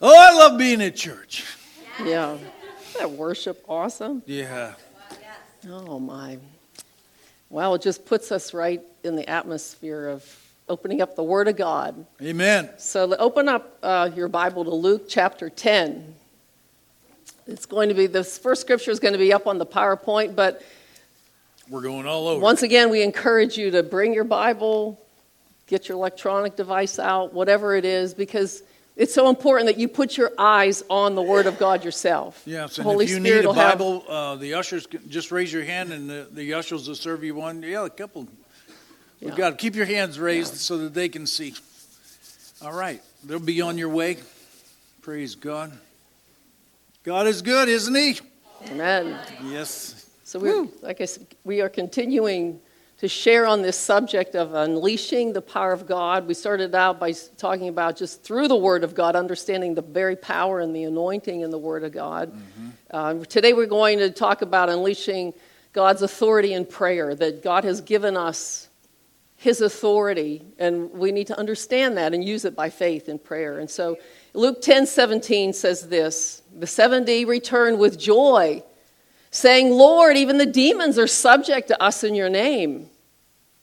Oh, I love being at church. Yeah. Isn't that worship awesome? Yeah. Oh, my. Well, it just puts us right in the atmosphere of opening up the Word of God. Amen. So open up uh, your Bible to Luke chapter 10. It's going to be, this first scripture is going to be up on the PowerPoint, but We're going all over. once again, we encourage you to bring your Bible, get your electronic device out, whatever it is, because it's so important that you put your eyes on the Word of God yourself. Yes, and Holy if you Spirit need a will have- Bible, uh, the ushers can just raise your hand, and the, the ushers will serve you one. Yeah, a couple. We've Yeah. got to keep your hands raised so that they can see. All right, they'll be on your way. Praise God. God is good, isn't He? Amen. Yes. So we, like I said, we are continuing to share on this subject of unleashing the power of God. We started out by talking about just through the Word of God, understanding the very power and the anointing in the Word of God. Um, today we're going to talk about unleashing God's authority in prayer. That God has given us His authority, and we need to understand that and use it by faith in prayer. And so Luke ten seventeen says this: The seventy returned with joy saying, Lord, even the demons are subject to us in your name.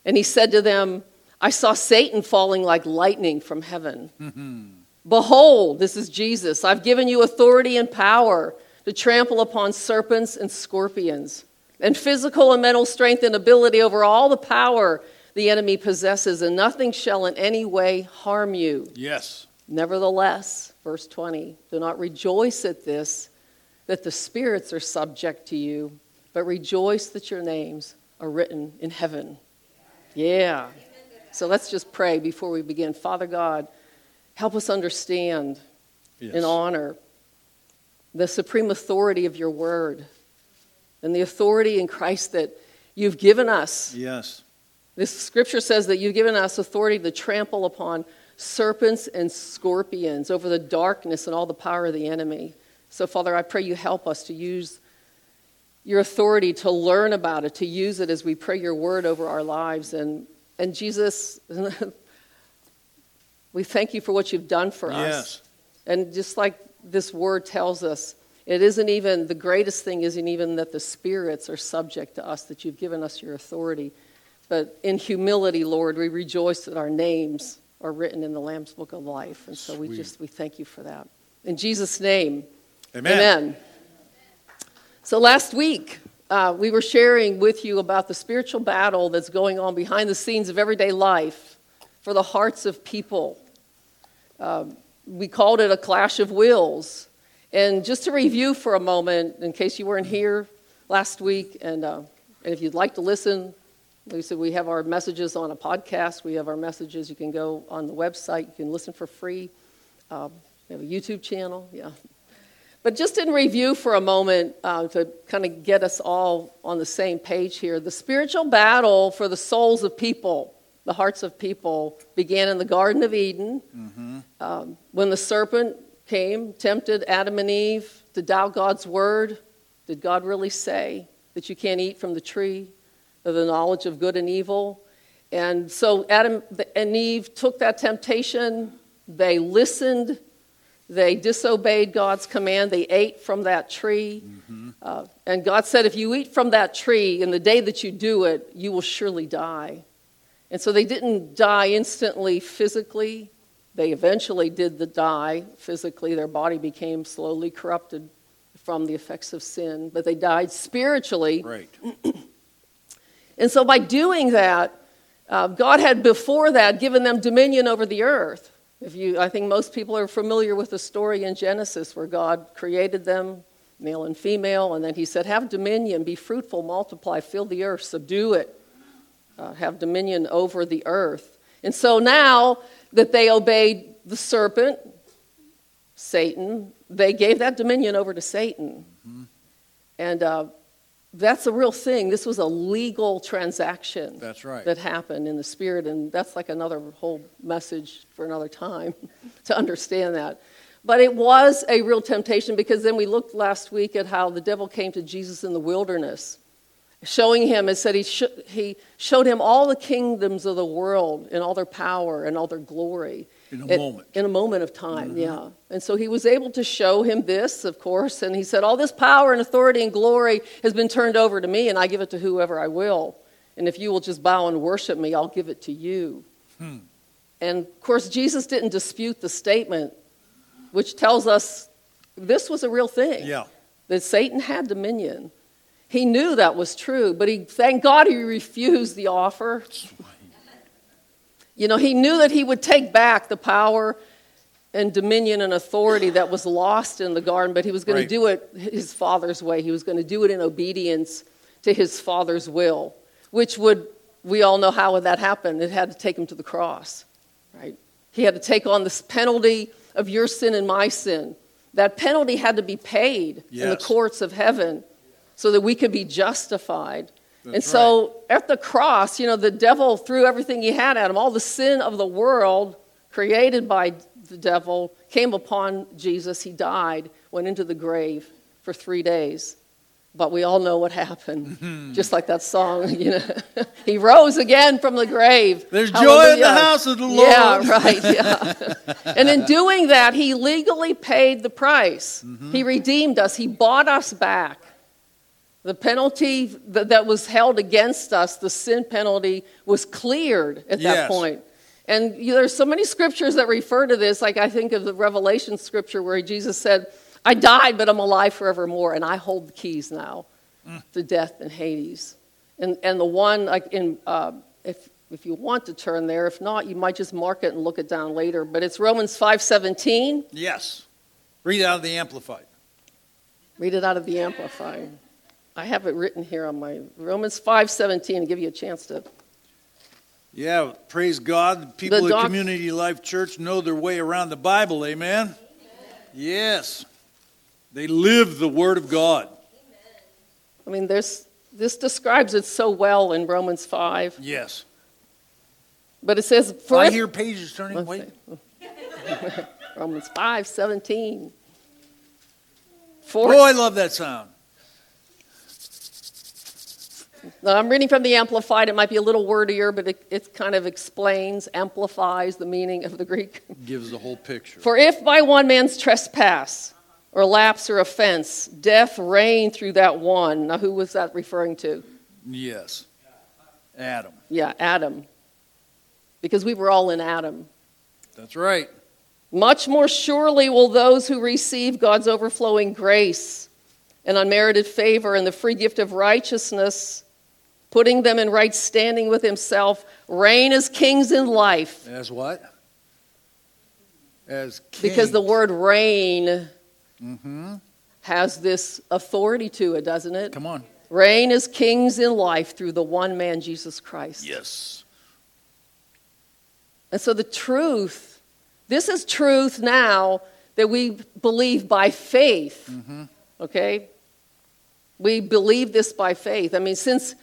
And he said to them, I saw Satan falling like lightning from heaven. Mm-hmm. Behold, this is Jesus. I've given you authority and power to trample upon serpents and scorpions, and physical and mental strength and ability over all the power the enemy possesses, and nothing shall in any way harm you. Yes. Nevertheless, verse 20, do not rejoice at this, that the spirits are subject to you, but rejoice that your names are written in heaven. Yeah. So let's just pray before we begin. Father God, help us understand Yes. and honor the supreme authority of your word and the authority in Christ that you've given us. Yes. This scripture says that you've given us authority to trample upon serpents and scorpions over the darkness and all the power of the enemy. So, Father, I pray you help us to use your authority to learn about it, to use it as we pray your word over our lives. And, and Jesus, we thank you for what you've done for us. Yes. And just like this word tells us, it isn't even, the greatest thing isn't even that the spirits are subject to us, that you've given us your authority. But in humility, Lord, we rejoice that our names are written in the Lamb's Book of Life. And so we just, we thank you for that. In Jesus' name, Amen. amen. So last week, uh, we were sharing with you about the spiritual battle that's going on behind the scenes of everyday life for the hearts of people. Um, we called it a clash of wills. And just to review for a moment, in case you weren't here last week, and, uh, and if you'd like to listen, like I said, we have our messages on a podcast. We have our messages. You can go on the website. You can listen for free. Um, we have a YouTube channel. Yeah. But just in review for a moment uh, to kind of get us all on the same page here, the spiritual battle for the souls of people, the hearts of people, began in the Garden of Eden um, when the serpent came, tempted Adam and Eve to doubt God's word. Did God really say that you can't eat from the tree of the knowledge of good and evil? And so Adam and Eve took that temptation, they listened, they disobeyed God's command, they ate from that tree. Uh, and God said, If you eat from that tree, in the day that you do it, you will surely die. And so they didn't die instantly physically. They eventually did the die physically. Their body became slowly corrupted from the effects of sin, but they died spiritually. Right. And so by doing that, uh, God had before that given them dominion over the earth. If you, I think most people are familiar with the story in Genesis where God created them, male and female, and then He said, "Have dominion, be fruitful, multiply, fill the earth, subdue it, uh, have dominion over the earth." And so now that they obeyed the serpent, Satan, they gave that dominion over to Satan, and uh, that's a real thing. This was a legal transaction That's right. that happened in the spirit, and that's like another whole message for another time to understand that. But it was a real temptation because then we looked last week at how the devil came to Jesus in the wilderness, showing him and said he, sh- he showed him all the kingdoms of the world and all their power and all their glory. In a It- moment. In a moment of time, mm-hmm. yeah. And so he was able to show him this, of course, and he said, All this power and authority and glory has been turned over to me, and I give it to whoever I will. And if you will just bow and worship me, I'll give it to you. Hmm. And of course, Jesus didn't dispute the statement, which tells us this was a real thing Yeah. that Satan had dominion. He knew that was true, but he thank God he refused the offer. You know, he knew that he would take back the power and dominion and authority that was lost in the garden, but he was going Right. to do it his father's way. He was going to do it in obedience to his father's will, which would, we all know how would that happen. It had to take him to the cross, right? He had to take on this penalty of your sin and my sin. That penalty had to be paid in the courts of heaven so that we could be justified. And so at the cross, you know, the devil threw everything he had at him. All the sin of the world created by the devil came upon Jesus. He died, went into the grave for three days. But we all know what happened. Just like that song, you know. he rose again from the grave. There's joy in the house of the Lord. Yeah, right. Yeah. and in doing that, he legally paid the price. Mm-hmm. He redeemed us. He bought us back. The penalty that, that was held against us, the sin penalty, was cleared at that Yes. point. And you, there's so many scriptures that refer to this. Like I think of the Revelation scripture where Jesus said, "I died, but I'm alive forevermore, and I hold the keys now to death and Hades." And and the one like in uh, if if you want to turn there, if not, you might just mark it and look it down later. But it's Romans five seventeen. Yes. Read out of the Amplified. Read it out of the Amplified. I have it written here on my Romans five seventeen to give you a chance to. Yeah, praise God. People The at Community Life Church know their way around the Bible, amen? Yes. They live the Word of God. I mean, there's this describes it so well in Romans five. Yes. But it says, "For I if- hear pages turning. Wait. Romans five seventeen. For Oh, I love that sound. I'm reading from the Amplified. It might be a little wordier, but it, it kind of explains, amplifies the meaning of the Greek. Gives the whole picture. For if by one man's trespass or lapse or offense, death reigned through that one. Now, who was that referring to? Yes. Adam. Yeah, Adam. Because we were all in Adam. That's right. Much more surely will those who receive God's overflowing grace and unmerited favor and the free gift of righteousness, putting them in right standing with Himself, reign as kings in life. As what? As king. Because the word reign hmm has this authority to it, doesn't it? Come on. Reign as kings in life through the one man, Jesus Christ. Yes. And so the truth, this is truth now that we believe by faith. Okay? We believe this by faith. I mean, since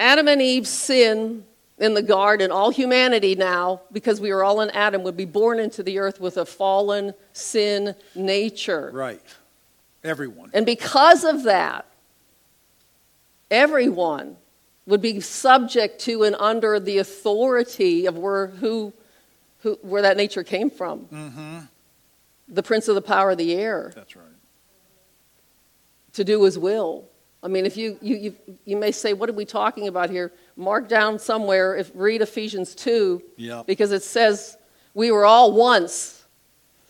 Adam and Eve's sin in the garden, all humanity now, because we are all in Adam, would be born into the earth with a fallen sin nature. Right. Everyone. And because of that, everyone would be subject to and under the authority of where, who, who, where that nature came from hmm the prince of the power of the air That's right. to do his will. I mean, if you, you, you, you may say, what are we talking about here? Mark down somewhere, if, read Ephesians 2, Yep. because it says we were all once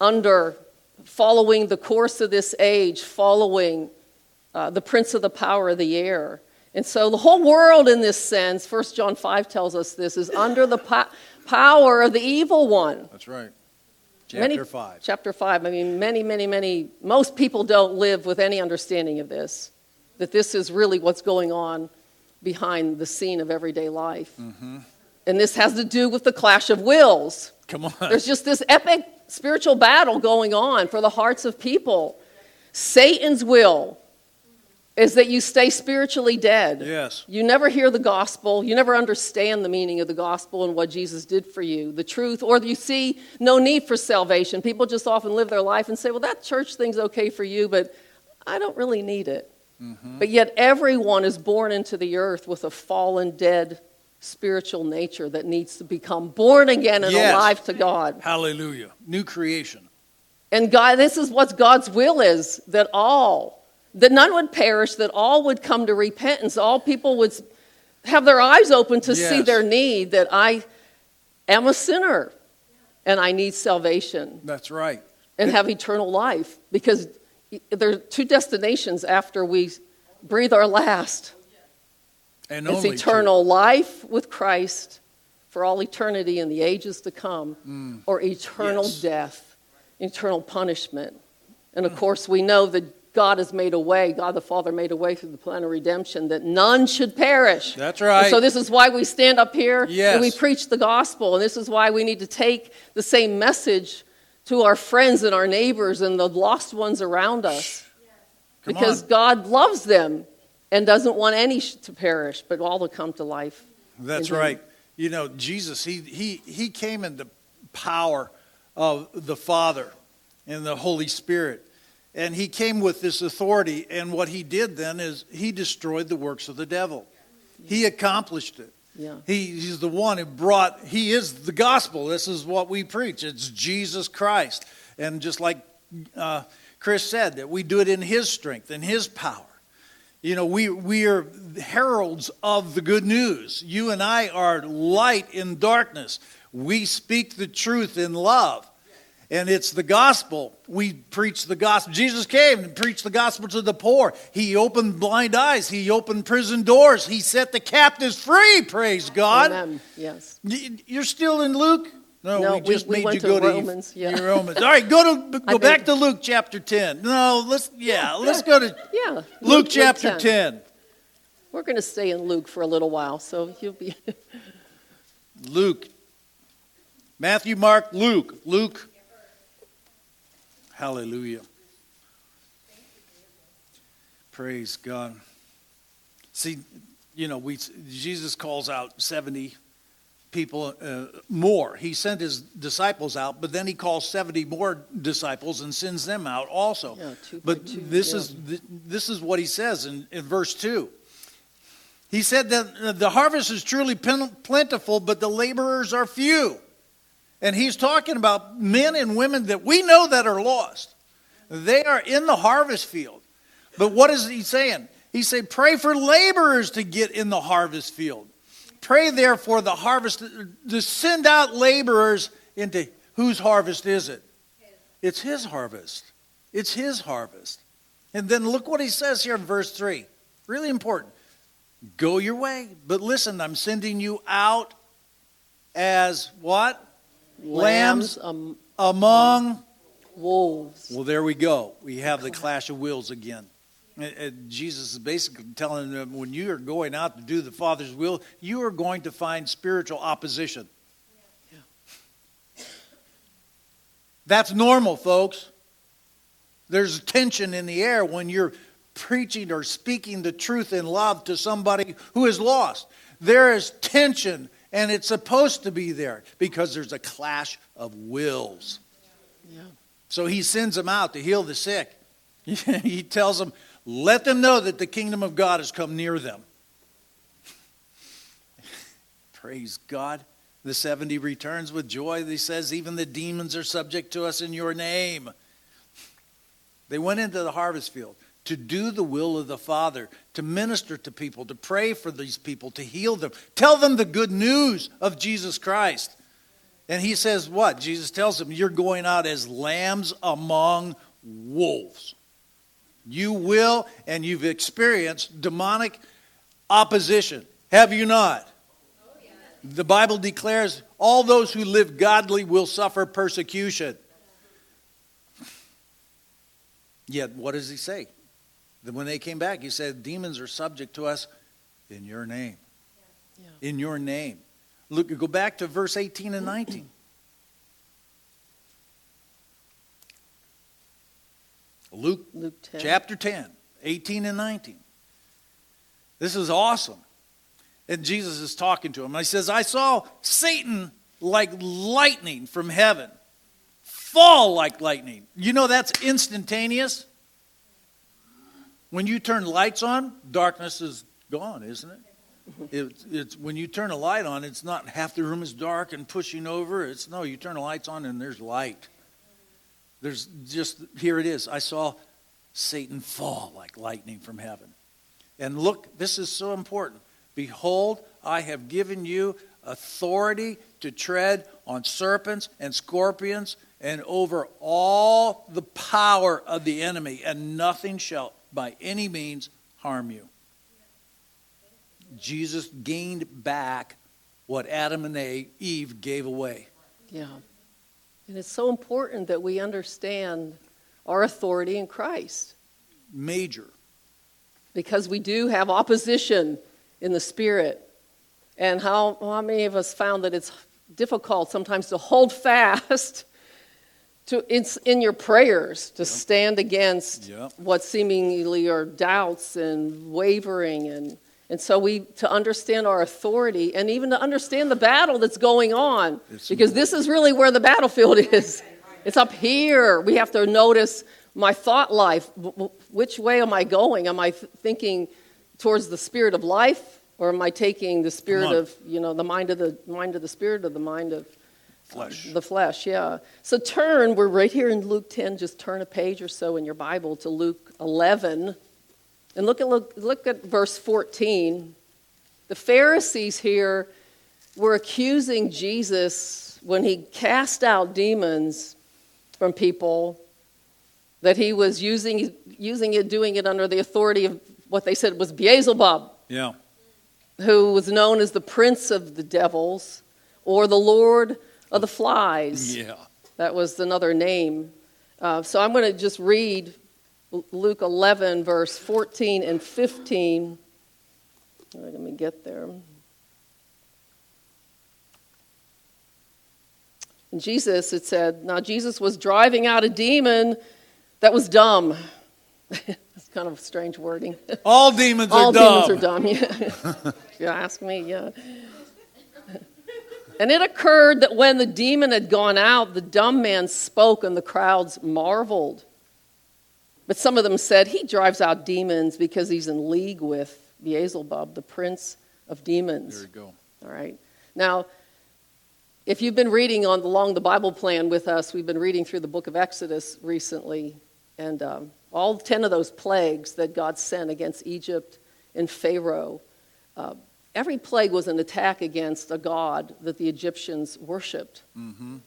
under following the course of this age, following uh, the prince of the power of the air. And so the whole world, in this sense, 1 John 5 tells us this, is under the po- power of the evil one. That's right. Many- Chapter 5. Chapter 5. I mean, many, many, many, most people don't live with any understanding of this, that this is really what's going on behind the scene of everyday life. Mm-hmm. And this has to do with the clash of wills. Come on. There's just this epic spiritual battle going on for the hearts of people. Satan's will is that you stay spiritually dead. Yes. You never hear the gospel. You never understand the meaning of the gospel and what Jesus did for you, the truth, or you see no need for salvation. People just often live their life and say, well, that church thing's okay for you, but I don't really need it. Mm-hmm. But yet, everyone is born into the earth with a fallen, dead spiritual nature that needs to become born again and Yes. alive to God. Hallelujah. New creation. And God, this is what God's will is that all, that none would perish, that all would come to repentance. All people would have their eyes open to see their need, that I am a sinner and I need salvation That's right. and have eternal life. Because there are two destinations after we breathe our last And it's only two. eternal life with Christ for all eternity and the ages to come, or eternal Mm. Yes. Mm. death, eternal punishment. And of course, we know that God has made a way, God the Father made a way through the plan of redemption that none should perish. That's right. And so, this is why we stand up here and we preach the gospel. And this is why we need to take the same message to our friends and our neighbors and the lost ones around us Come because on. God loves them and doesn't want any to perish, but all to come to life. That's right. You know, Jesus, he, he, he came in the power of the Father and the Holy Spirit. And he came with this authority. And what he did then is he destroyed the works of the devil. He accomplished it. Yeah. He, he's the one who brought, he is the gospel. This is what we preach. It's Jesus Christ. And just like uh, Chris said, that we do it in his strength, in his power. You know, we, we are heralds of the good news. You and I are light in darkness. We speak the truth in love. And it's the gospel. We preach the gospel. Jesus came and preached the gospel to the poor. He opened blind eyes. He opened prison doors. He set the captives free. Praise God. Amen. Yes. You're still in Luke? No, No, we just we- we made went you to go to Romans, yeah. your Romans. All right, go to go back to Luke chapter 10. No, let's yeah, let's go to Yeah. Luke chapter 10. We're going to stay in Luke for a little while, so you'll be. Luke. Matthew, Mark, Luke. Luke. Hallelujah. Praise God. See, you know, we Jesus calls out 70 people uh, more. He sent his disciples out, but then he calls 70 more disciples and sends them out also. Yeah, two but two, this yeah. is this is what he says in, in verse 2. He said that the harvest is truly plentiful, but the laborers are few. And he's talking about men and women that we know that are lost. They are in the harvest field. But what is he saying? He said, Pray for laborers to get in the harvest field. Pray therefore the harvest to send out laborers into whose harvest is it? It's his harvest. It's his harvest. And then look what he says here in verse 3. Really important. Go your way. But listen, I'm sending you out as what? Lambs. um, Among. wolves. Well, there we go. We have the clash of wills again. And- and Jesus is basically telling them when you are going out to do the Father's will, you are going to find spiritual opposition. That's normal, folks. There's tension in the air when you're preaching or speaking the truth in love to somebody who is lost. There is tension, and it's supposed to be there because there's a clash of wills. Yeah. So he sends them out to heal the sick. he tells them, let them know that the kingdom of God has come near them. Praise God. The 70 returns with joy. He says, even the demons are subject to us in your name. They went into the harvest field to do the will of the Father, to minister to people, to pray for these people, to heal them, tell them the good news of Jesus Christ. And he says, What? Jesus tells them, You're going out as lambs among wolves. You will, and you've experienced demonic opposition. Have you not? The Bible declares all those who live godly will suffer persecution. Yet, what does he say? That when they came back, he said, Demons are subject to us in your name. Yeah. In your name. Look, go back to verse 18 and 19. Luke Luke 10. chapter 10, 18 and 19. This is awesome. And Jesus is talking to him. And He says, I saw Satan like lightning from heaven fall like lightning. You know that's instantaneous? When you turn lights on, darkness is gone, isn't it? Mm-hmm. It, it's when you turn a light on, it's not half the room is dark and pushing over. It's no, you turn the lights on and there's light. There's just here it is. I saw Satan fall like lightning from heaven. And look, this is so important. Behold, I have given you authority to tread on serpents and scorpions and over all the power of the enemy, and nothing shall by any means harm you. Jesus gained back what Adam and Eve gave away. Yeah. And it's so important that we understand our authority in Christ. Major. Because we do have opposition in the spirit. And how, how many of us found that it's difficult sometimes to hold fast to in, in your prayers to yep. stand against yep. what seemingly are doubts and wavering and and so we to understand our authority and even to understand the battle that's going on. It's because this is really where the battlefield is. It's up here. We have to notice my thought life. Which way am i going? Am i thinking towards the spirit of life or am i taking the spirit of you know the mind of the mind of the spirit or the mind of flesh. The flesh, yeah. So turn, we're right here in Luke 10, just turn a page or so in your Bible to Luke 11. And look at, look, look at verse 14. The Pharisees here were accusing Jesus when he cast out demons from people that he was using, using it, doing it under the authority of what they said was Beelzebub. Yeah. Who was known as the prince of the devils or the Lord of the flies. Yeah. That was another name. Uh, so I'm going to just read Luke 11, verse 14 and 15. Right, let me get there. And Jesus, it said, now Jesus was driving out a demon that was dumb. That's kind of strange wording. All demons All are dumb. All demons are dumb, yeah. you ask me, yeah. And it occurred that when the demon had gone out, the dumb man spoke, and the crowds marveled. But some of them said, He drives out demons because he's in league with Beelzebub, the prince of demons. There you go. All right. Now, if you've been reading on along the Bible plan with us, we've been reading through the book of Exodus recently, and um, all 10 of those plagues that God sent against Egypt and Pharaoh. Uh, every plague was an attack against a god that the Egyptians worshiped. Mm-hmm.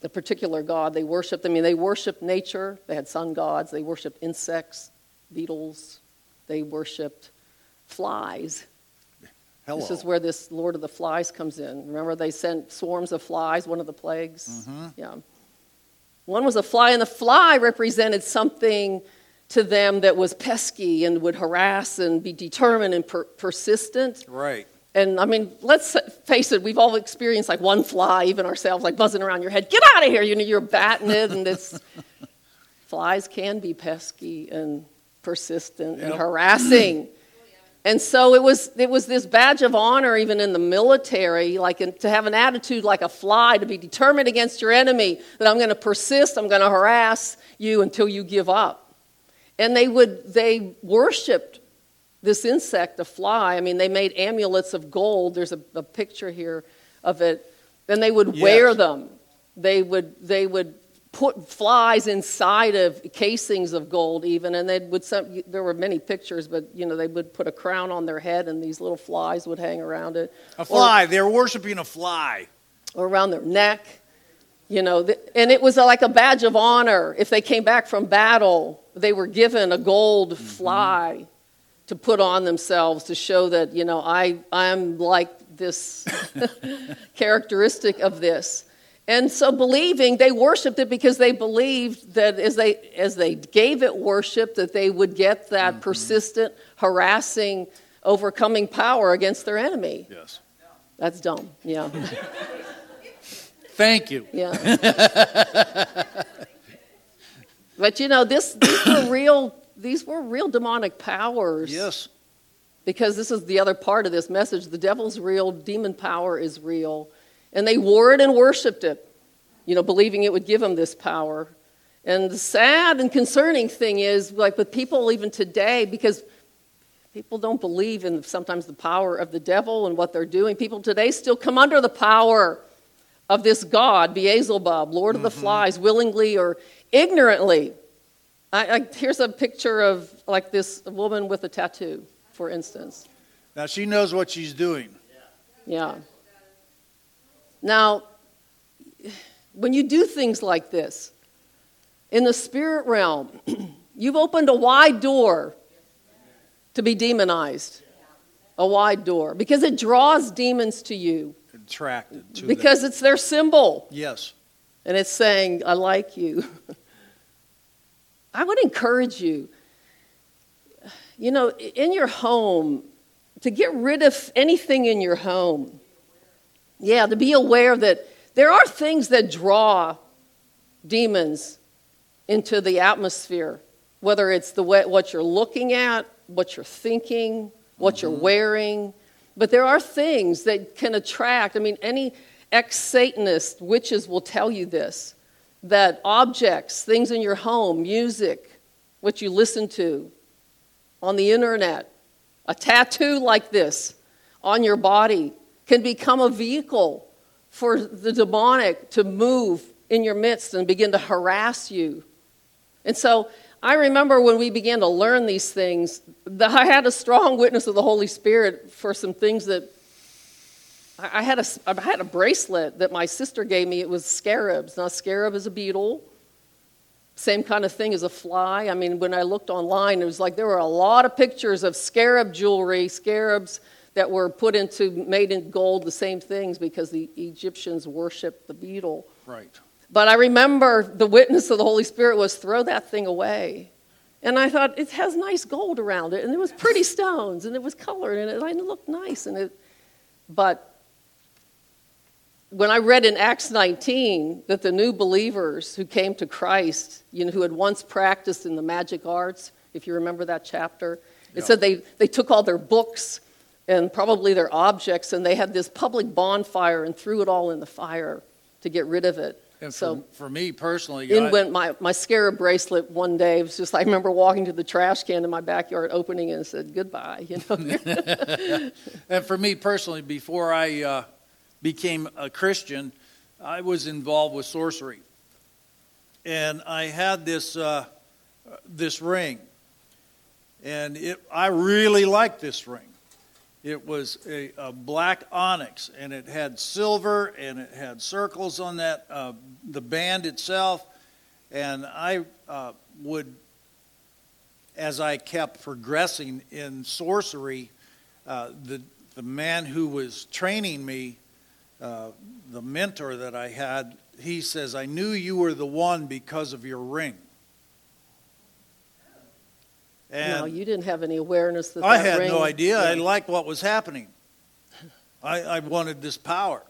The particular god they worshiped. I mean, they worshiped nature. They had sun gods. They worshiped insects, beetles. They worshiped flies. Hello. This is where this Lord of the Flies comes in. Remember, they sent swarms of flies, one of the plagues? Mm-hmm. Yeah. One was a fly, and the fly represented something to them that was pesky and would harass and be determined and per- persistent. Right. And I mean, let's face it, we've all experienced like one fly, even ourselves, like buzzing around your head. Get out of here! You know, you're batting it, and it's flies can be pesky and persistent yep. and harassing. And so it was, it was this badge of honor, even in the military, like in, to have an attitude like a fly, to be determined against your enemy, that I'm going to persist, I'm going to harass you until you give up. And they would, they worshiped this insect, a fly. I mean, they made amulets of gold. There's a, a picture here of it. And they would yes. wear them. They would, they would put flies inside of casings of gold even and they would some, there were many pictures but you know they would put a crown on their head and these little flies would hang around it a fly or, they were worshiping a fly or around their neck you know and it was like a badge of honor if they came back from battle they were given a gold mm-hmm. fly to put on themselves to show that, you know, I, I'm like this characteristic of this. And so believing, they worshiped it because they believed that as they, as they gave it worship, that they would get that mm-hmm. persistent, harassing, overcoming power against their enemy. Yes. That's dumb, yeah. Thank you. Yeah. But you know, this, these were real. These were real demonic powers. Yes. Because this is the other part of this message. The devil's real. Demon power is real, and they wore it and worshipped it. You know, believing it would give them this power. And the sad and concerning thing is, like with people even today, because People don't believe in sometimes the power of the devil and what they're doing. People today still come under the power of this God, Beelzebub, Lord of the mm-hmm. Flies, willingly or ignorantly. I, I, here's a picture of like this woman with a tattoo, for instance. Now she knows what she's doing. Yeah. Now, when you do things like this, in the spirit realm, you've opened a wide door to be demonized. A wide door. Because it draws demons to you. Attracted to Because it's their symbol. Yes. And it's saying, I like you. I would encourage you, you know, in your home, to get rid of anything in your home. Yeah, to be aware that there are things that draw demons into the atmosphere, whether it's the way, what you're looking at, what you're thinking, what mm-hmm. you're wearing. But there are things that can attract. I mean, any ex Satanist, witches will tell you this that objects, things in your home, music, what you listen to, on the internet, a tattoo like this on your body can become a vehicle for the demonic to move in your midst and begin to harass you. And so I remember when we began to learn these things, I had a strong witness of the Holy Spirit for some things that I had a, I had a bracelet that my sister gave me. It was scarabs. Now, scarab is a beetle. Same kind of thing as a fly. I mean, when I looked online, it was like there were a lot of pictures of scarab jewelry, scarabs that were put into, made in gold, the same things because the Egyptians worshiped the beetle. Right. But I remember the witness of the Holy Spirit was throw that thing away. And I thought, it has nice gold around it, and it was pretty stones, and it was colored, and it, it looked nice. And it, but when I read in Acts 19 that the new believers who came to Christ, you know, who had once practiced in the magic arts, if you remember that chapter, it said they, they took all their books and probably their objects and they had this public bonfire and threw it all in the fire to get rid of it. And so for, for me personally, in went my, my scarab bracelet one day. It was just, I remember walking to the trash can in my backyard, opening it and said goodbye, you know. and for me personally, before I, uh, became a Christian, I was involved with sorcery. And I had this, uh, this ring. And it, I really liked this ring. It was a, a, black onyx, and it had silver, and it had circles on that, uh, the band itself. And I uh, would, as I kept progressing in sorcery, uh, the, the man who was training me uh, the mentor that I had, he says, I knew you were the one because of your ring. And no, you didn't have any awareness that, I that had no idea. Yeah. I liked what was happening. I, I wanted this power.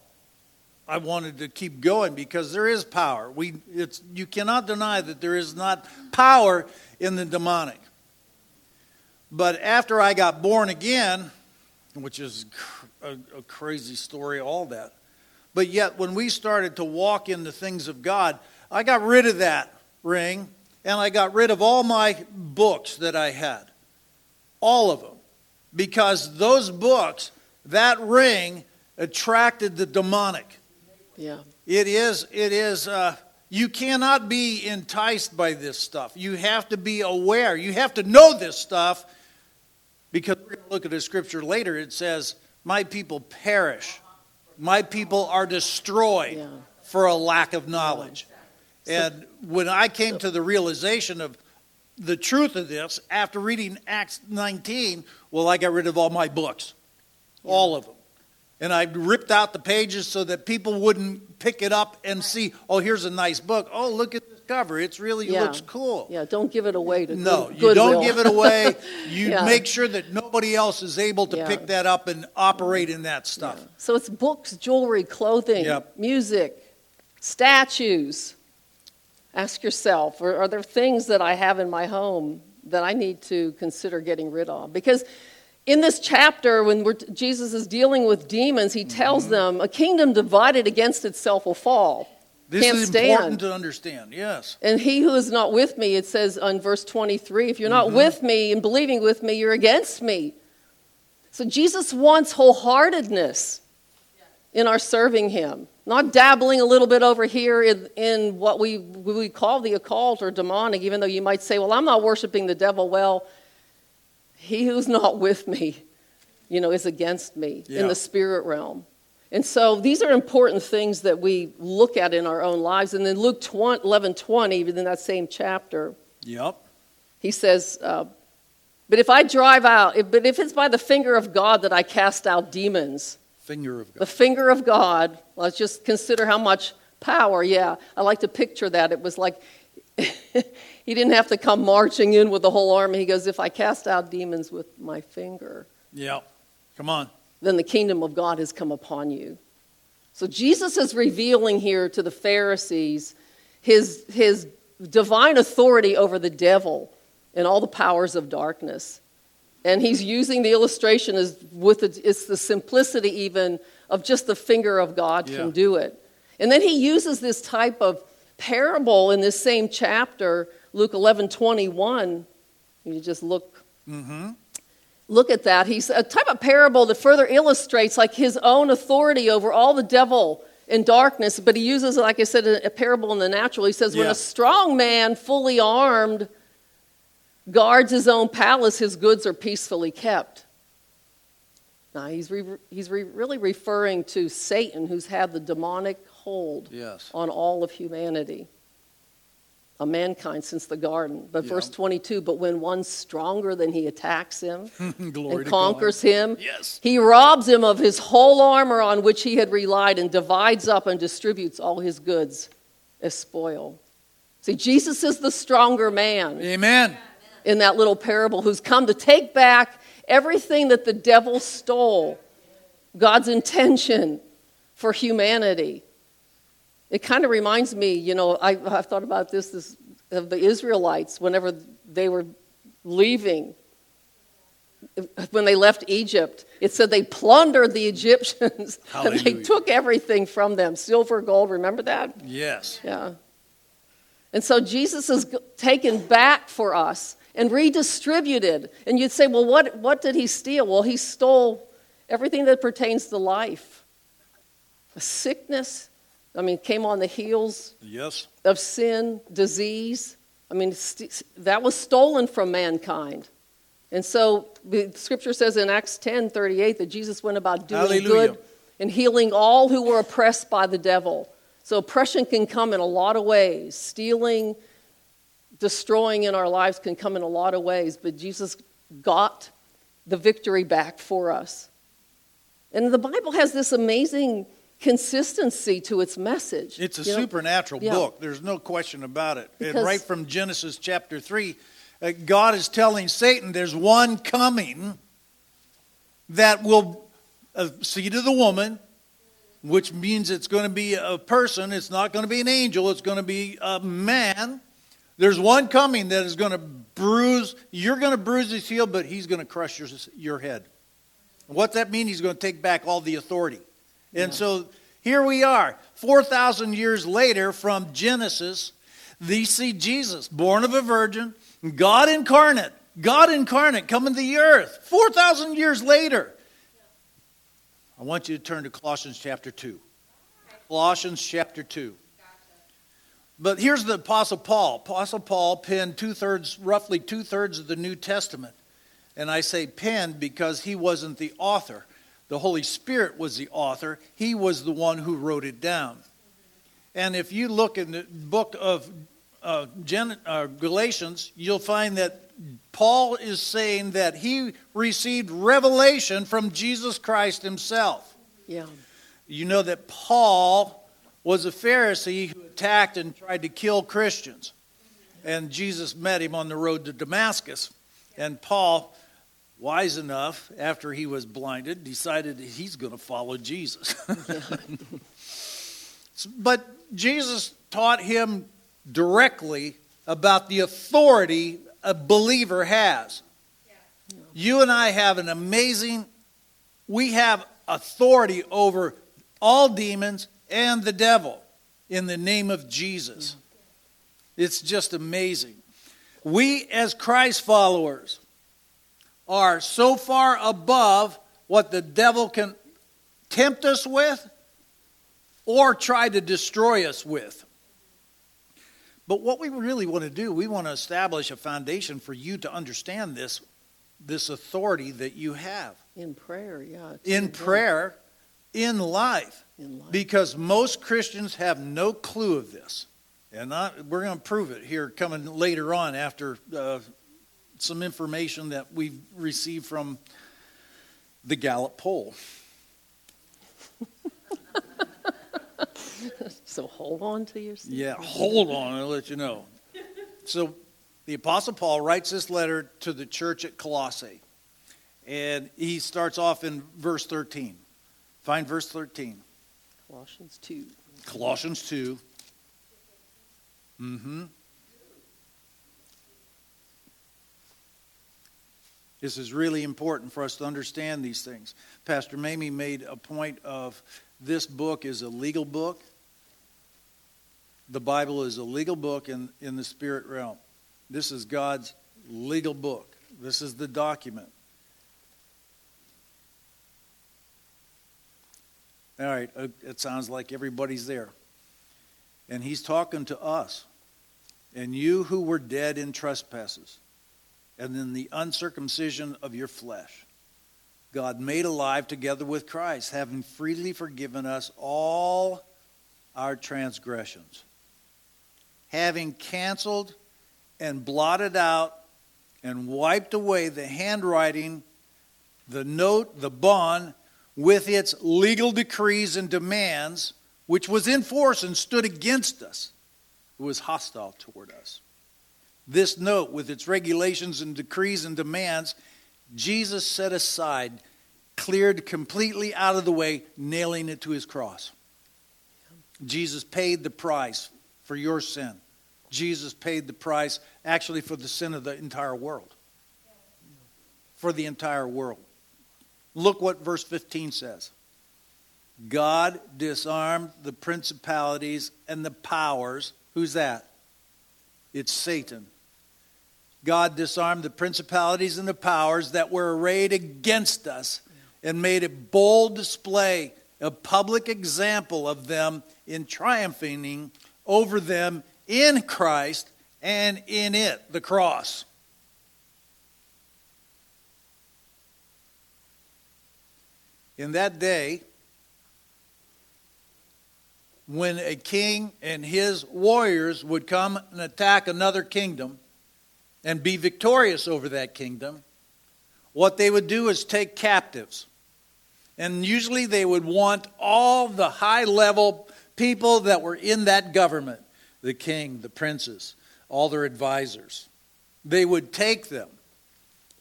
I wanted to keep going because there is power. We, it's, you cannot deny that there is not power in the demonic. But after I got born again, which is a, a crazy story, all that, but yet, when we started to walk in the things of God, I got rid of that ring and I got rid of all my books that I had. All of them. Because those books, that ring, attracted the demonic. Yeah. It is, it is, uh, you cannot be enticed by this stuff. You have to be aware. You have to know this stuff because we're going to look at a scripture later. It says, My people perish my people are destroyed yeah. for a lack of knowledge. And when I came to the realization of the truth of this after reading Acts 19, well, I got rid of all my books, all of them. And I ripped out the pages so that people wouldn't pick it up and see, oh, here's a nice book. Oh, look at this cover. It's really yeah. looks cool. Yeah, don't give it away to No, good, you don't give it away. You yeah. make sure that nobody else is able to yeah. pick that up and operate in that stuff. So it's books, jewelry, clothing, yep. music, statues. Ask yourself, are, are there things that I have in my home that I need to consider getting rid of? Because in this chapter, when Jesus is dealing with demons, he tells mm-hmm. them, A kingdom divided against itself will fall. This Can't is stand. important to understand. Yes. And he who is not with me, it says on verse 23, if you're not Mm-hmm. with me and believing with me, you're against me. So Jesus wants wholeheartedness in our serving him, not dabbling a little bit over here in, in what we, we call the occult or demonic, even though you might say, well, I'm not worshiping the devil. Well, he who's not with me, you know, is against me Yeah. in the spirit realm. And so these are important things that we look at in our own lives. And then Luke 20, 11 20, even in that same chapter, Yep. he says, uh, But if I drive out, if, but if it's by the finger of God that I cast out demons, Finger of the finger of God, let's just consider how much power. Yeah, I like to picture that. It was like he didn't have to come marching in with the whole army. He goes, If I cast out demons with my finger, Yeah, Come on. then the kingdom of God has come upon you. So Jesus is revealing here to the Pharisees his, his divine authority over the devil and all the powers of darkness. And he's using the illustration as with the, it's the simplicity even of just the finger of God Yeah. can do it. And then he uses this type of parable in this same chapter, Luke 11 21. You just look Mm-hmm. look at that. He's a type of parable that further illustrates like his own authority over all the devil and darkness, but he uses, like I said, a, a parable in the natural. He says, when a strong man, fully armed, guards his own palace, his goods are peacefully kept. Now, he's, re- he's re- really referring to Satan, who's had the demonic hold Yes. on all of humanity, on mankind since the garden. But Yeah. verse 22 but when one's stronger than he attacks him and conquers him, Yes. he robs him of his whole armor on which he had relied and divides up and distributes all his goods as spoil. See, Jesus is the stronger man God. Amen. In that little parable who's come to take back everything that the devil stole, God's intention for humanity. It kind of reminds me, you know, I, I've thought about this, this of the Israelites whenever they were leaving, when they left Egypt. It said they plundered the Egyptians and they took everything from them silver, gold. Remember that? Yes. Yeah. And so Jesus is taken back for us and redistributed. And you'd say, well, what, what did he steal? Well, he stole everything that pertains to life. A sickness, I mean, came on the heels Yes. of sin, disease. I mean, st- that was stolen from mankind. And so the scripture says in Acts 10 38 that Jesus went about doing Hallelujah. good and healing all who were oppressed by the devil. So oppression can come in a lot of ways. Stealing, destroying in our lives can come in a lot of ways, but Jesus got the victory back for us. And the Bible has this amazing consistency to its message. It's a You know, supernatural Yeah. book. There's no question about it. Because- and right from Genesis chapter 3, uh, God is telling Satan there's one coming that will uh, seed of the woman, which means it's going to be a person. It's not going to be an angel. It's going to be a man. There's one coming that is going to bruise. You're going to bruise his heel, but he's going to crush your, your head. What that mean? he's going to take back all the authority. And so here we are, 4,000 years later from Genesis. They see Jesus, born of a virgin, God incarnate, God incarnate coming to the earth, 4,000 years later. I want you to turn to Colossians chapter 2. Colossians chapter 2. But here's the Apostle Paul. Apostle Paul penned two thirds, roughly two thirds of the New Testament. And I say penned because he wasn't the author. The Holy Spirit was the author. He was the one who wrote it down. And if you look in the book of uh, Gen- uh, Galatians, you'll find that Paul is saying that he received revelation from Jesus Christ himself. Yeah. You know that Paul was a Pharisee who attacked and tried to kill Christians. And Jesus met him on the road to Damascus. And Paul, wise enough, after he was blinded, decided he's going to follow Jesus. but Jesus taught him directly about the authority a believer has. You and I have an amazing, we have authority over all demons and the devil. in the name of Jesus. It's just amazing. We, as Christ followers, are so far above what the devil can tempt us with or try to destroy us with. But what we really want to do, we want to establish a foundation for you to understand this, this authority that you have. In prayer, yeah. In prayer, in life. In life. Because most Christians have no clue of this. And I, we're going to prove it here coming later on after uh, some information that we've received from the Gallup poll. so hold on to your seat. Yeah, hold on, I'll let you know. So the Apostle Paul writes this letter to the church at Colossae. And he starts off in verse 13. Find verse 13. Colossians 2. Colossians 2. Mm-hmm. This is really important for us to understand these things. Pastor Mamie made a point of this book is a legal book. The Bible is a legal book in, in the spirit realm. This is God's legal book. This is the document. All right, uh, it sounds like everybody's there. And he's talking to us. And you who were dead in trespasses and in the uncircumcision of your flesh, God made alive together with Christ, having freely forgiven us all our transgressions, having canceled and blotted out and wiped away the handwriting, the note, the bond with its legal decrees and demands, which was in force and stood against us, who was hostile toward us. This note, with its regulations and decrees and demands, Jesus set aside, cleared completely out of the way, nailing it to his cross. Jesus paid the price for your sin. Jesus paid the price actually for the sin of the entire world. For the entire world. Look what verse 15 says. God disarmed the principalities and the powers. Who's that? It's Satan. God disarmed the principalities and the powers that were arrayed against us and made a bold display, a public example of them in triumphing over them in Christ and in it, the cross. In that day, when a king and his warriors would come and attack another kingdom and be victorious over that kingdom, what they would do is take captives. And usually they would want all the high level people that were in that government the king, the princes, all their advisors. They would take them.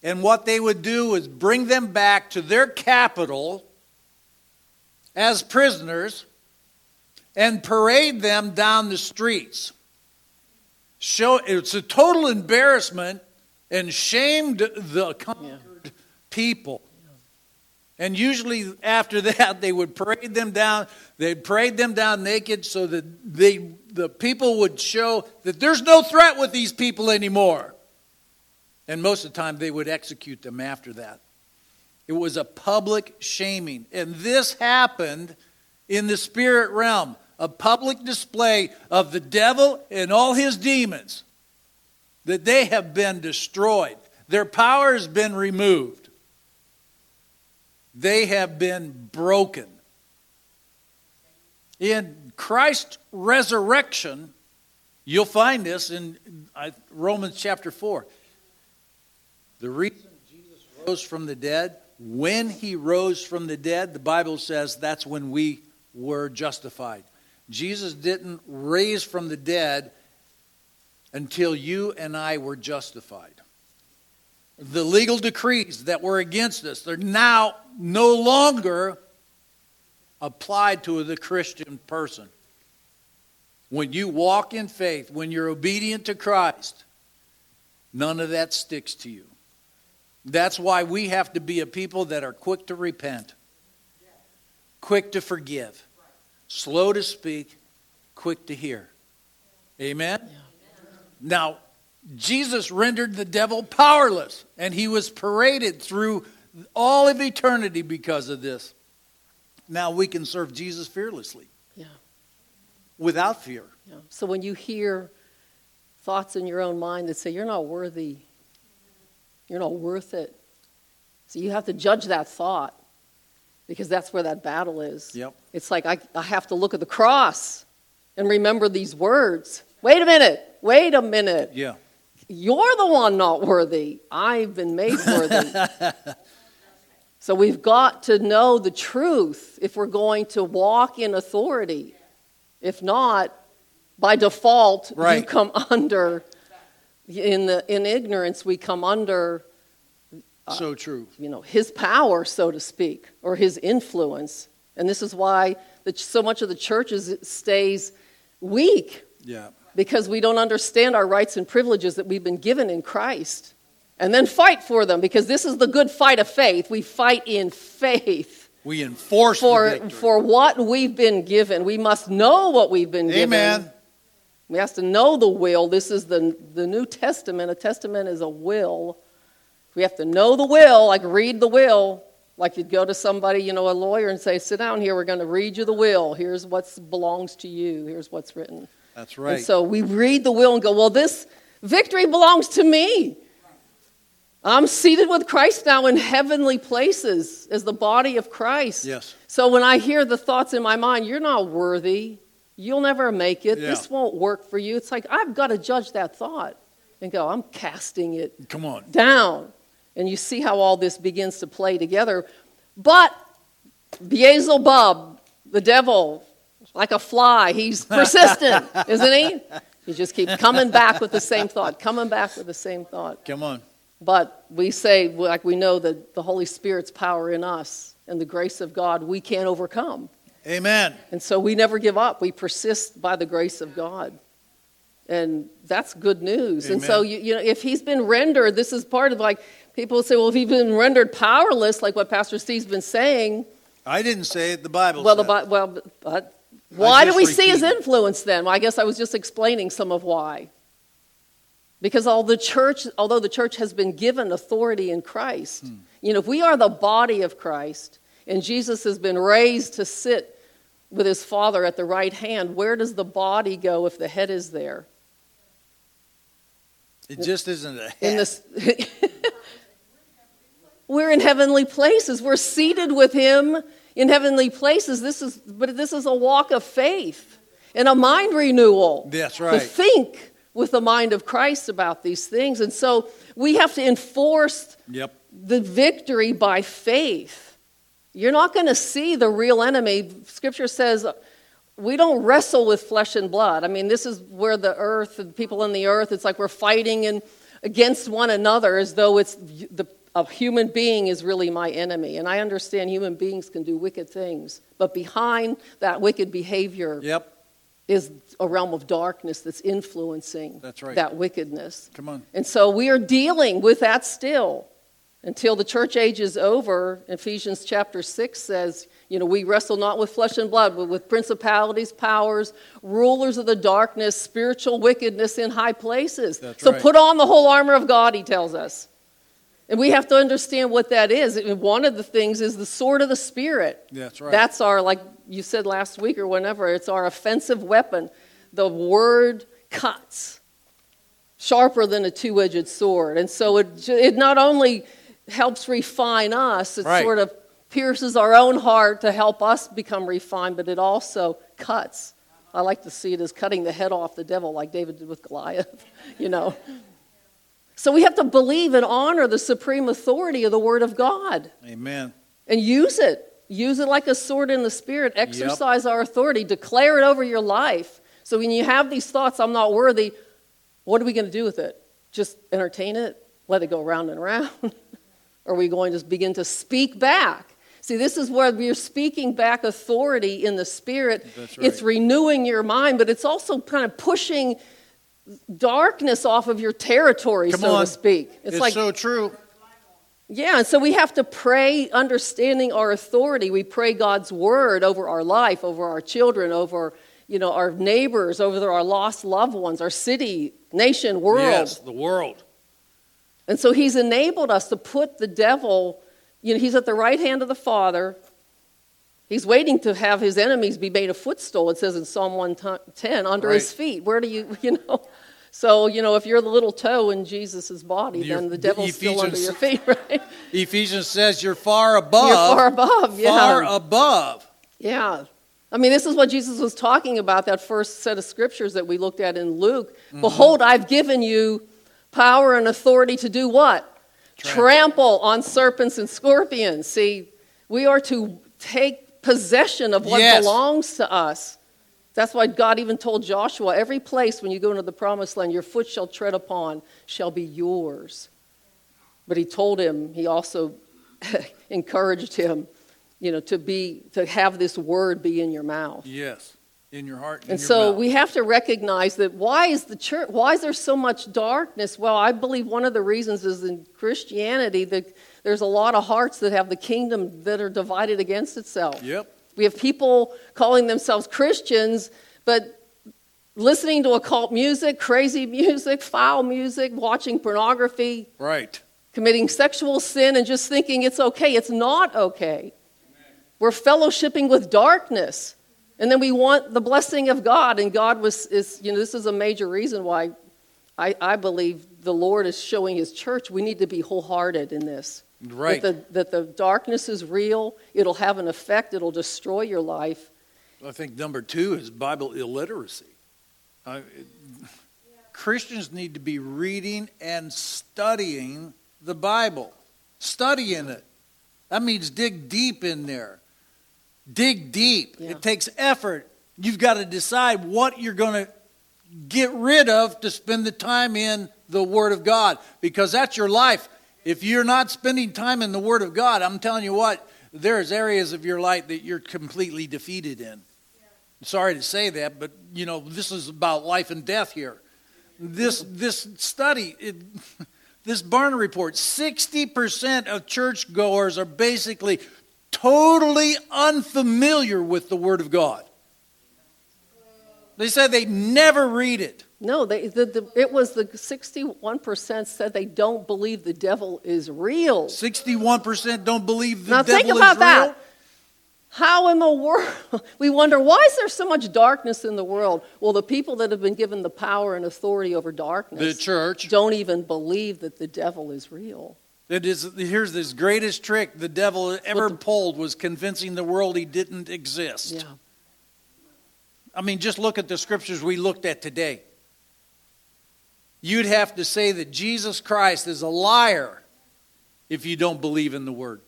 And what they would do is bring them back to their capital as prisoners and parade them down the streets. Show it's a total embarrassment and shamed the conquered people. And usually after that, they would parade them down. They'd parade them down naked so that they, the people would show that there's no threat with these people anymore. And most of the time, they would execute them after that. It was a public shaming. And this happened in the spirit realm a public display of the devil and all his demons, that they have been destroyed. Their power has been removed, they have been broken. In Christ's resurrection, you'll find this in uh, Romans chapter 4. The reason Jesus rose from the dead when he rose from the dead, the Bible says that's when we were justified. Jesus didn't raise from the dead until you and I were justified. The legal decrees that were against us, they're now no longer applied to the Christian person. When you walk in faith, when you're obedient to Christ, none of that sticks to you. That's why we have to be a people that are quick to repent, quick to forgive, slow to speak, quick to hear. Amen? Now, Jesus rendered the devil powerless, and he was paraded through all of eternity because of this. Now we can serve Jesus fearlessly. Yeah. Without fear. Yeah. So when you hear thoughts in your own mind that say, you're not worthy, you're not worth it, so you have to judge that thought because that's where that battle is. Yep. It's like I, I have to look at the cross and remember these words. Wait a minute. Wait a minute. Yeah. You're the one not worthy. I've been made worthy. so we've got to know the truth if we're going to walk in authority. If not, by default, you come under in the in ignorance we come under uh, so true. you know his power so to speak or his influence. And this is why the, so much of the churches stays weak. Yeah. because we don't understand our rights and privileges that we've been given in Christ. And then fight for them because this is the good fight of faith. We fight in faith We enforce for for what we've been given. We must know what we've been given. Amen. We have to know the will. This is the, the New Testament. A testament is a will. We have to know the will, like read the will. Like you'd go to somebody, you know, a lawyer, and say, Sit down here, we're going to read you the will. Here's what belongs to you, here's what's written. That's right. And so we read the will and go, Well, this victory belongs to me. I'm seated with Christ now in heavenly places as the body of Christ. yes. So when I hear the thoughts in my mind, you're not worthy, you'll never make it, Yeah. this won't work for you, it's like I've got to judge that thought and go, I'm casting it Come on. down. And you see how all this begins to play together. But Beelzebub, the devil, like a fly, he's persistent, isn't he? He just keeps coming back with the same thought, coming back with the same thought. Come on. But we say, like we know that the Holy Spirit's power in us and the grace of God, we can't overcome. Amen. And so we never give up. We persist by the grace of God. And that's good news. And so, you, you know, if he's been rendered, this is part of like, people say, well, if he's been rendered powerless, like what Pastor Steve's been saying, I didn't say it. The Bible well, the, said. Bi- well but why do we see his influence then? Well, I guess I was just explaining some of why. Because all the church, although the church has been given authority in Christ, Hmm. you know, if we are the body of Christ and Jesus has been raised to sit with his Father at the right hand, where does the body go if the head is there? It just isn't a In this, we're in heavenly places. We're seated with him in heavenly places. This is, but this is a walk of faith and a mind renewal. That's To right. think with the mind of Christ about these things. And so we have to enforce Yep. the victory by faith. You're not going to see the real enemy. Scripture says we don't wrestle with flesh and blood. I mean, this is where the earth and people in the earth, it's like we're fighting and against one another as though it's the a human being is really my enemy. And I understand human beings can do wicked things, but behind that wicked behavior Yep. is a realm of darkness that's influencing That's right. that wickedness. Come on. And so we are dealing with that still until the church age is over. Ephesians chapter 6 says, you know, we wrestle not with flesh and blood, but with principalities, powers, rulers of the darkness, spiritual wickedness in high places. That's so right. put on the whole armor of God, he tells us. And we have to understand what that is. And one of the things is the sword of the Spirit. That's right. That's our, like you said last week or whenever, it's our offensive weapon. The word cuts sharper than a two edged sword. And so it, it not only helps refine us, it Right. sort of pierces our own heart to help us become refined, but it also cuts. I like to see it as cutting the head off the devil, like David did with Goliath, you know. So we have to believe and honor the supreme authority of the Word of God Amen. and use it. Use it like a sword in the spirit. Exercise our authority. Declare it over your life. So when you have these thoughts, I'm not worthy, what are we going to do with it? Just entertain it? Let it go round and round? are we going to begin to speak back? See, this is where we're speaking back authority in the spirit. Right. It's renewing your mind, but it's also kind of pushing darkness off of your territory, Come so on. to speak. It's, like so true. yeah, and so we have to pray understanding our authority. We pray God's word over our life, over our children, over you know, our neighbors, over our lost loved ones, our city, nation, world. Yes, the world. And so he's enabled us to put the devil, you know, he's at the right hand of the Father. He's waiting to have his enemies be made a footstool, it says in Psalm 110, under Right. his feet. Where do you, you know? So, you know, if you're the little toe in Jesus' body, You're- then the devil's still under your feet, right? Ephesians says you're far above. You're far above, yeah. Far above. Yeah. I mean, this is what Jesus was talking about, that first set of scriptures that we looked at in Luke. Mm-hmm. Behold, I've given you power and authority to do what? Trample. Trample on serpents and scorpions. See, we are to take possession of what Yes. belongs to us. That's why God even told Joshua every place when you go into the promised land, your foot shall tread upon shall be yours. But he told him, he also encouraged him, you know, to be to have this word be in your mouth. Yes. In your heart. And your so we have to recognize that why is the church why is there so much darkness? Well, I believe one of the reasons is in Christianity that there's a lot of hearts that have the kingdom that are divided against itself. Yep. We have people calling themselves Christians, but listening to occult music, crazy music, foul music, watching pornography, Right. committing sexual sin, and just thinking it's okay. It's not okay. We're fellowshipping with darkness. And then we want the blessing of God. And God was, is, you know, this is a major reason why I, I believe the Lord is showing his church we need to be wholehearted in this. Right. That the, that the darkness is real, it'll have an effect, it'll destroy your life. I think number two is Bible illiteracy. I, it- Christians need to be reading and studying the Bible, studying it. That means dig deep in there. Dig deep. Yeah. It takes effort. You've got to decide what you're going to get rid of to spend the time in the Word of God because that's your life. If you're not spending time in the Word of God, I'm telling you what, there's areas of your life that you're completely defeated in. Sorry to say that, but you know this is about life and death here. This this study, it, this Barna report, sixty percent of churchgoers are basically totally unfamiliar with the Word of God. They said they never read it. No, they, the, the, it was the 61% said they don't believe the devil is real. Sixty-one percent don't believe the Now devil think about is real. that. How in the world? We wonder why is there so much darkness in the world? Well, the people that have been given the power and authority over darkness The church. don't even believe that the devil is real. It is, here's this greatest trick the devil ever the- pulled was convincing the world he didn't exist. Yeah. I mean, just look at the scriptures we looked at today. You'd have to say that Jesus Christ is a liar if you don't believe in the word.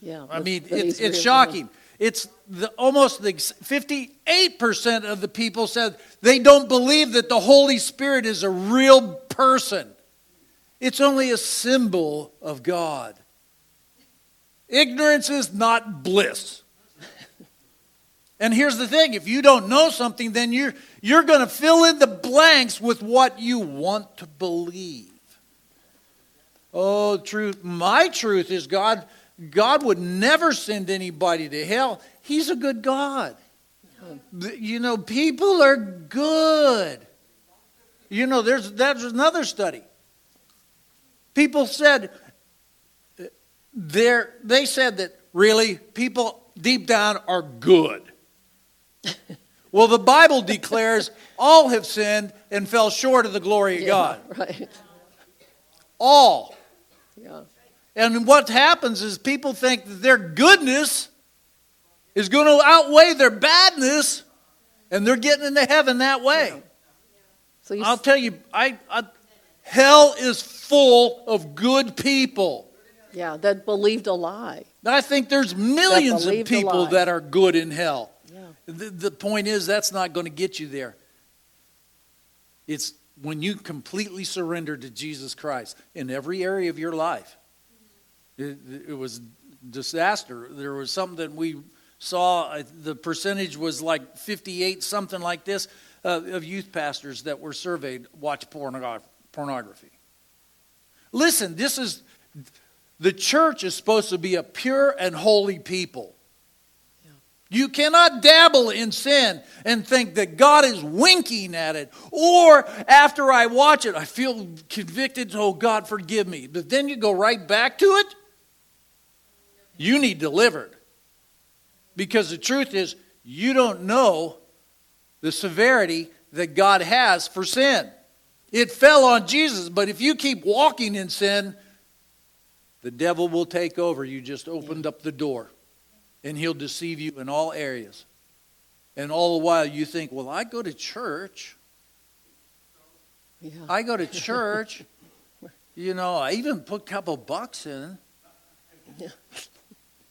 Yeah. I mean, that it's, it's shocking. It's the, almost the 58% of the people said they don't believe that the Holy Spirit is a real person. It's only a symbol of God. Ignorance is not bliss. And here's the thing if you don't know something, then you're, you're going to fill in the blanks with what you want to believe. Oh, truth. My truth is God, God would never send anybody to hell. He's a good God. You know, people are good. You know, there's, there's another study. People said, they said that really people deep down are good. Well, the Bible declares all have sinned and fell short of the glory of Yeah, God. Right. All. Yeah. And what happens is people think that their goodness is going to outweigh their badness, and they're getting into heaven that way. So you, I'll tell you, I, I, hell is full of good people. yeah, that believed a lie. I think there's millions of people that are good in hell. Yeah. The, the point is, that's not going to get you there. It's when you completely surrender to Jesus Christ in every area of your life. It, it was disaster. There was something that we saw. uh, The percentage was like 58, something like this, uh, of youth pastors that were surveyed watch pornogra- pornography. Listen, this is the church is supposed to be a pure and holy people. You cannot dabble in sin and think that God is winking at it. Or after I watch it, I feel convicted, oh, God, forgive me. But then you go right back to it. You need delivered. Because the truth is, you don't know the severity that God has for sin. It fell on Jesus, but if you keep walking in sin, the devil will take over. You just opened up the door, and he'll deceive you in all areas. And all the while, you think, well, I go to church. Yeah. I go to church. you know, I even put a couple bucks in. Yeah.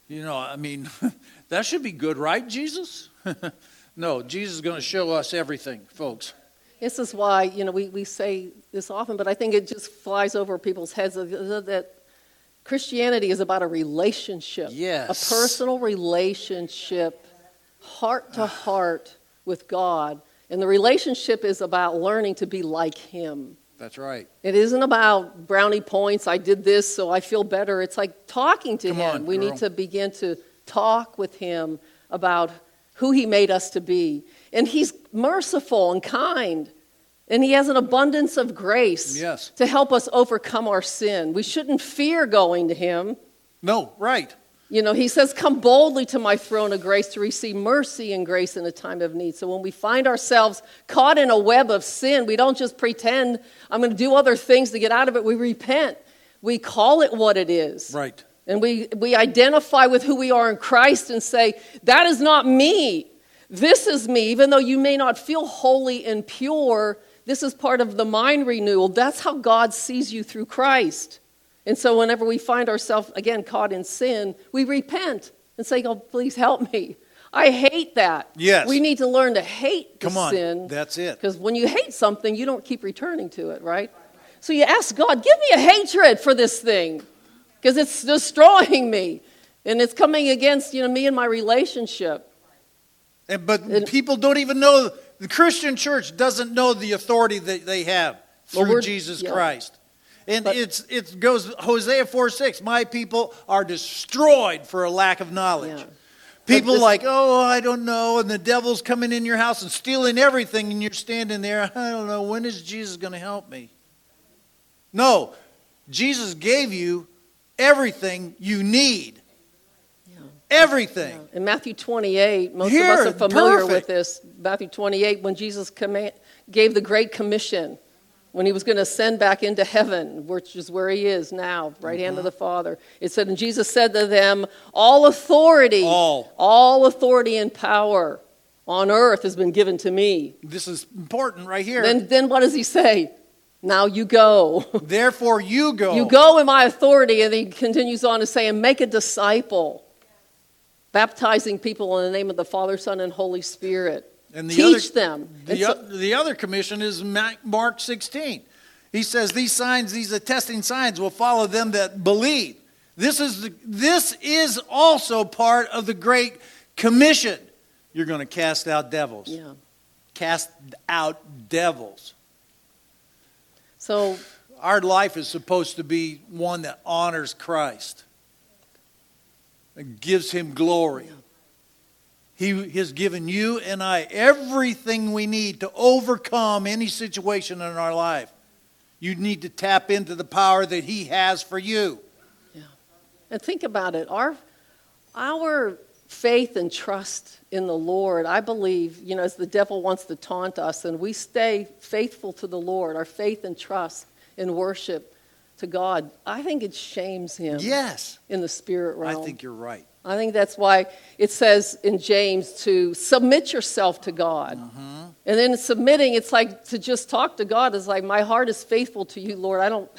You know, I mean, that should be good, right, Jesus? no, Jesus is going to show us everything, folks. This is why, you know, we, we say this often, but I think it just flies over people's heads uh, that Christianity is about a relationship. Yes. A personal relationship, heart to ah. heart with God. And the relationship is about learning to be like Him. That's right. It isn't about brownie points. I did this, so I feel better. It's like talking to Come Him. on, we girl. need to begin to talk with Him about who He made us to be. And He's merciful and kind. And He has an abundance of grace Yes. to help us overcome our sin. We shouldn't fear going to Him. No, right. You know, he says, Come boldly to my throne of grace to receive mercy and grace in a time of need. So when we find ourselves caught in a web of sin, we don't just pretend, I'm going to do other things to get out of it. We repent. We call it what it is. Right. And we, we identify with who we are in Christ and say, That is not me. This is me. Even though you may not feel holy and pure, this is part of the mind renewal. That's how God sees you through Christ. And so, whenever we find ourselves, again, caught in sin, we repent and say, Oh, please help me. I hate that. Yes. We need to learn to hate Come on. sin. That's it. Because when you hate something, you don't keep returning to it, right? So you ask God, give me a hatred for this thing because it's destroying me and it's coming against you know, me and my relationship. And, but And- people don't even know, the Christian church doesn't know the authority that they have Well, through we're- Jesus yeah. Christ. And But- it's, it goes, Hosea 4 6, my people are destroyed for a lack of knowledge. Yeah. People this- like, oh, I don't know, and the devil's coming in your house and stealing everything, and you're standing there, I don't know, when is Jesus going to help me? No, Jesus gave you everything you need. Yeah. Everything. In Matthew 28, most Here, of us are familiar perfect. with this. Matthew 28, when Jesus command, gave the Great Commission, when he was going to ascend back into heaven, which is where he is now, right hand of Uh-huh. the Father. It said, and Jesus said to them, All authority, All. all authority and power on earth has been given to me. This is important right here. Then, then what does he say? Now you go. Therefore, you go. You go in my authority. And he continues on to say, and make a disciple, baptizing people in the name of the Father, Son, and Holy Spirit. And the Teach other, them. The, the other commission is Mark 16. He says, These signs, these attesting signs will follow them that believe. This is, the, this is also part of the Great Commission. You're going to cast out devils. yeah. Cast out devils. So Our life is supposed to be one that honors Christ, and gives him glory. He has given you and I everything we need to overcome any situation in our life. You need to tap into the power that he has for you. Yeah. And think about it. Our, our faith and trust in the Lord, I believe, you know, as the devil wants to taunt us, and we stay faithful to the Lord, our faith and trust in worship to God, I think it shames him Yes, in the spirit realm. I think you're right. I think that's why it says in James to submit yourself to God. Mm-hmm. And then submitting, it's like to just talk to God. It's like, my heart is faithful to you, Lord. I don't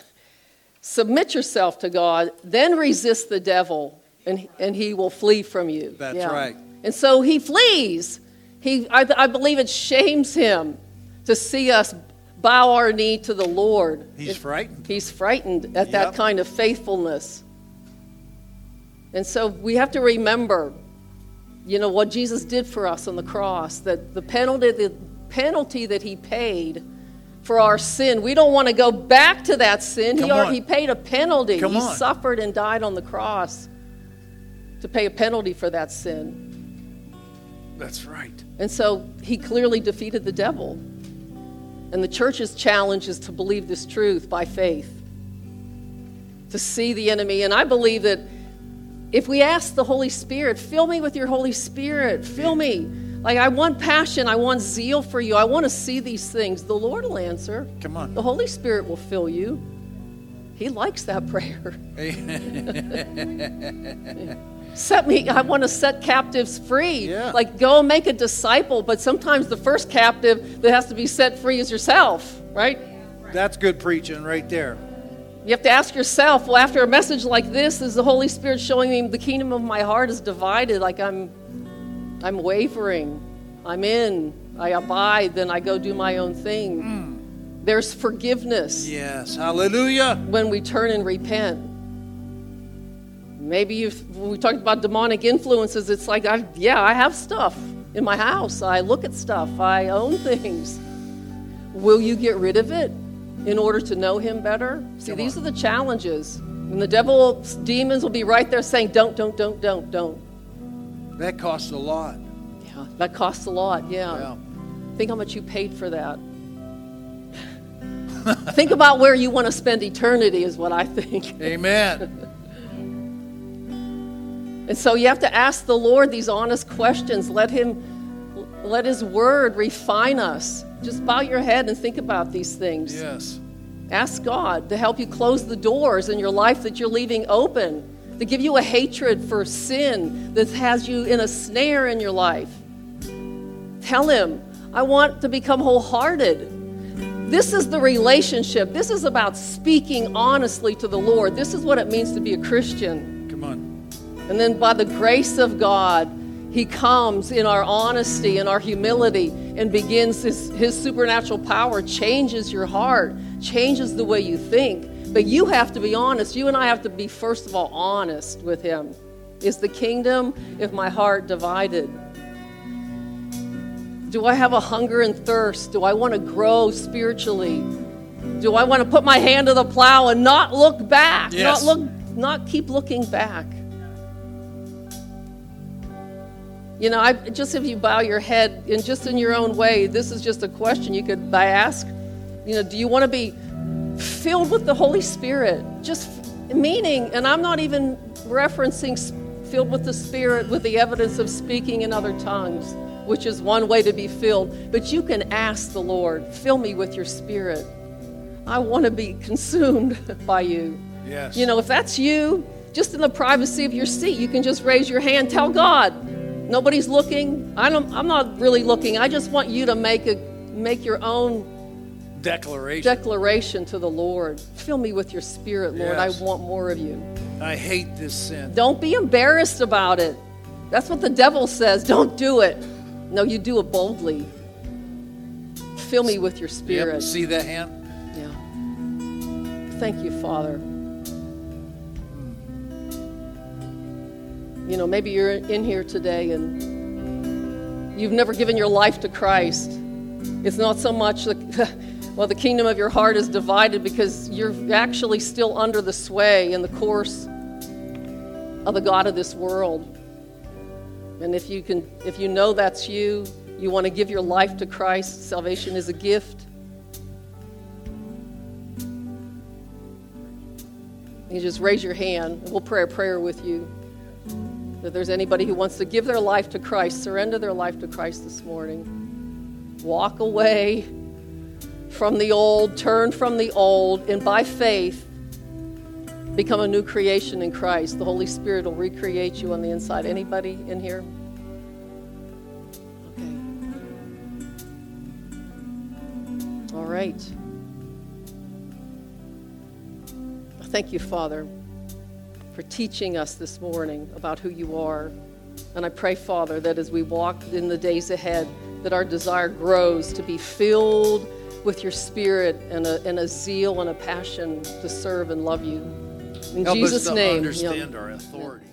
submit yourself to God, then resist the devil, and, and he will flee from you. That's Yeah. right. And so he flees. He, I, I believe it shames him to see us bow our knee to the Lord. He's It- frightened. He's frightened at Yep. that kind of faithfulness. And so we have to remember, you know, what Jesus did for us on the cross, that the penalty, the penalty that he paid for our sin, we don't want to go back to that sin. He, Come al- on. he paid a penalty. Come he on. suffered and died on the cross to pay a penalty for that sin. That's right. And so he clearly defeated the devil. And the church's challenge is to believe this truth by faith, to see the enemy. And I believe that if we ask the Holy Spirit, fill me with your Holy Spirit, fill me. Like, I want passion, I want zeal for you, I want to see these things. The Lord will answer. Come on. The Holy Spirit will fill you. He likes that prayer. set me, I want to set captives free. Yeah. Like, go and make a disciple. But sometimes the first captive that has to be set free is yourself, right? That's good preaching right there. You have to ask yourself, well, after a message like this, is the Holy Spirit showing me the kingdom of my heart is divided? Like I'm, I'm wavering. I'm in. I abide. Then I go do my own thing. Hmm. There's forgiveness Yes. Hallelujah. when we turn and repent. Maybe you've, we talked about demonic influences, it's like, I, yeah, I have stuff in my house. I look at stuff. I own things. Will you get rid of it in order to know Him better? See, Come these on. are the challenges. And the devil, demons will be right there saying, don't, don't, don't, don't, don't. That costs a lot. Yeah, that costs a lot. Yeah. Yeah. Think how much you paid for that. think about where you want to spend eternity, is what I think. Amen. And so you have to ask the Lord these honest questions. Let Him, let His Word refine us. Just bow your head and think about these things. yes. Ask God to help you close the doors in your life that you're leaving open, to give you a hatred for sin that has you in a snare in your life. Tell Him, I want to become wholehearted. This is the relationship. This is about speaking honestly to the Lord. This is what it means to be a Christian. And then by the grace of God, He comes in our honesty and our humility and begins His, his supernatural power, changes your heart, changes the way you think. But you have to be honest. You and I have to be, first of all, honest with Him. Is the kingdom, if my heart divided? Do I have a hunger and thirst? Do I want to grow spiritually? Do I want to put my hand to the plow and not look back? Yes. Not look not keep looking back. You know, I, just if you bow your head and just in your own way, this is just a question you could ask. You know, do you want to be filled with the Holy Spirit? Just meaning, and I'm not even referencing filled with the Spirit with the evidence of speaking in other tongues, which is one way to be filled. But you can ask the Lord, fill me with your Spirit. I want to be consumed by you. Yes. You know, if that's you, just in the privacy of your seat, you can just raise your hand, tell God. Nobody's looking. I don't, I'm not really looking. I just want you to make a make your own Declaration. declaration to the Lord. Fill me with your spirit, Lord. Yes. I want more of you. I hate this sin. Don't be embarrassed about it. That's what the devil says. Don't do it. No, you do it boldly. Fill me with your Yep. spirit. See that hand? Yeah. Thank you, Father. You know, maybe you're in here today and you've never given your life to Christ. It's not so much the, well, the kingdom of your heart is divided because you're actually still under the sway and the course of the God of this world. And if you can, if you know that's you, you want to give your life to Christ, salvation is a gift. You just raise your hand, and we'll pray a prayer with you. If there's anybody who wants to give their life to Christ, surrender their life to Christ this morning, walk away from the old, turn from the old, and by faith, become a new creation in Christ. The Holy Spirit will recreate you on the inside. Anybody in here? Okay. All right. Thank you, Father, for teaching us this morning about who you are. And I pray, Father, that as we walk in the days ahead, that our desire grows to be filled with your spirit and a, and a zeal and a passion to serve and love you. In Help Jesus' us to name. understand our authority.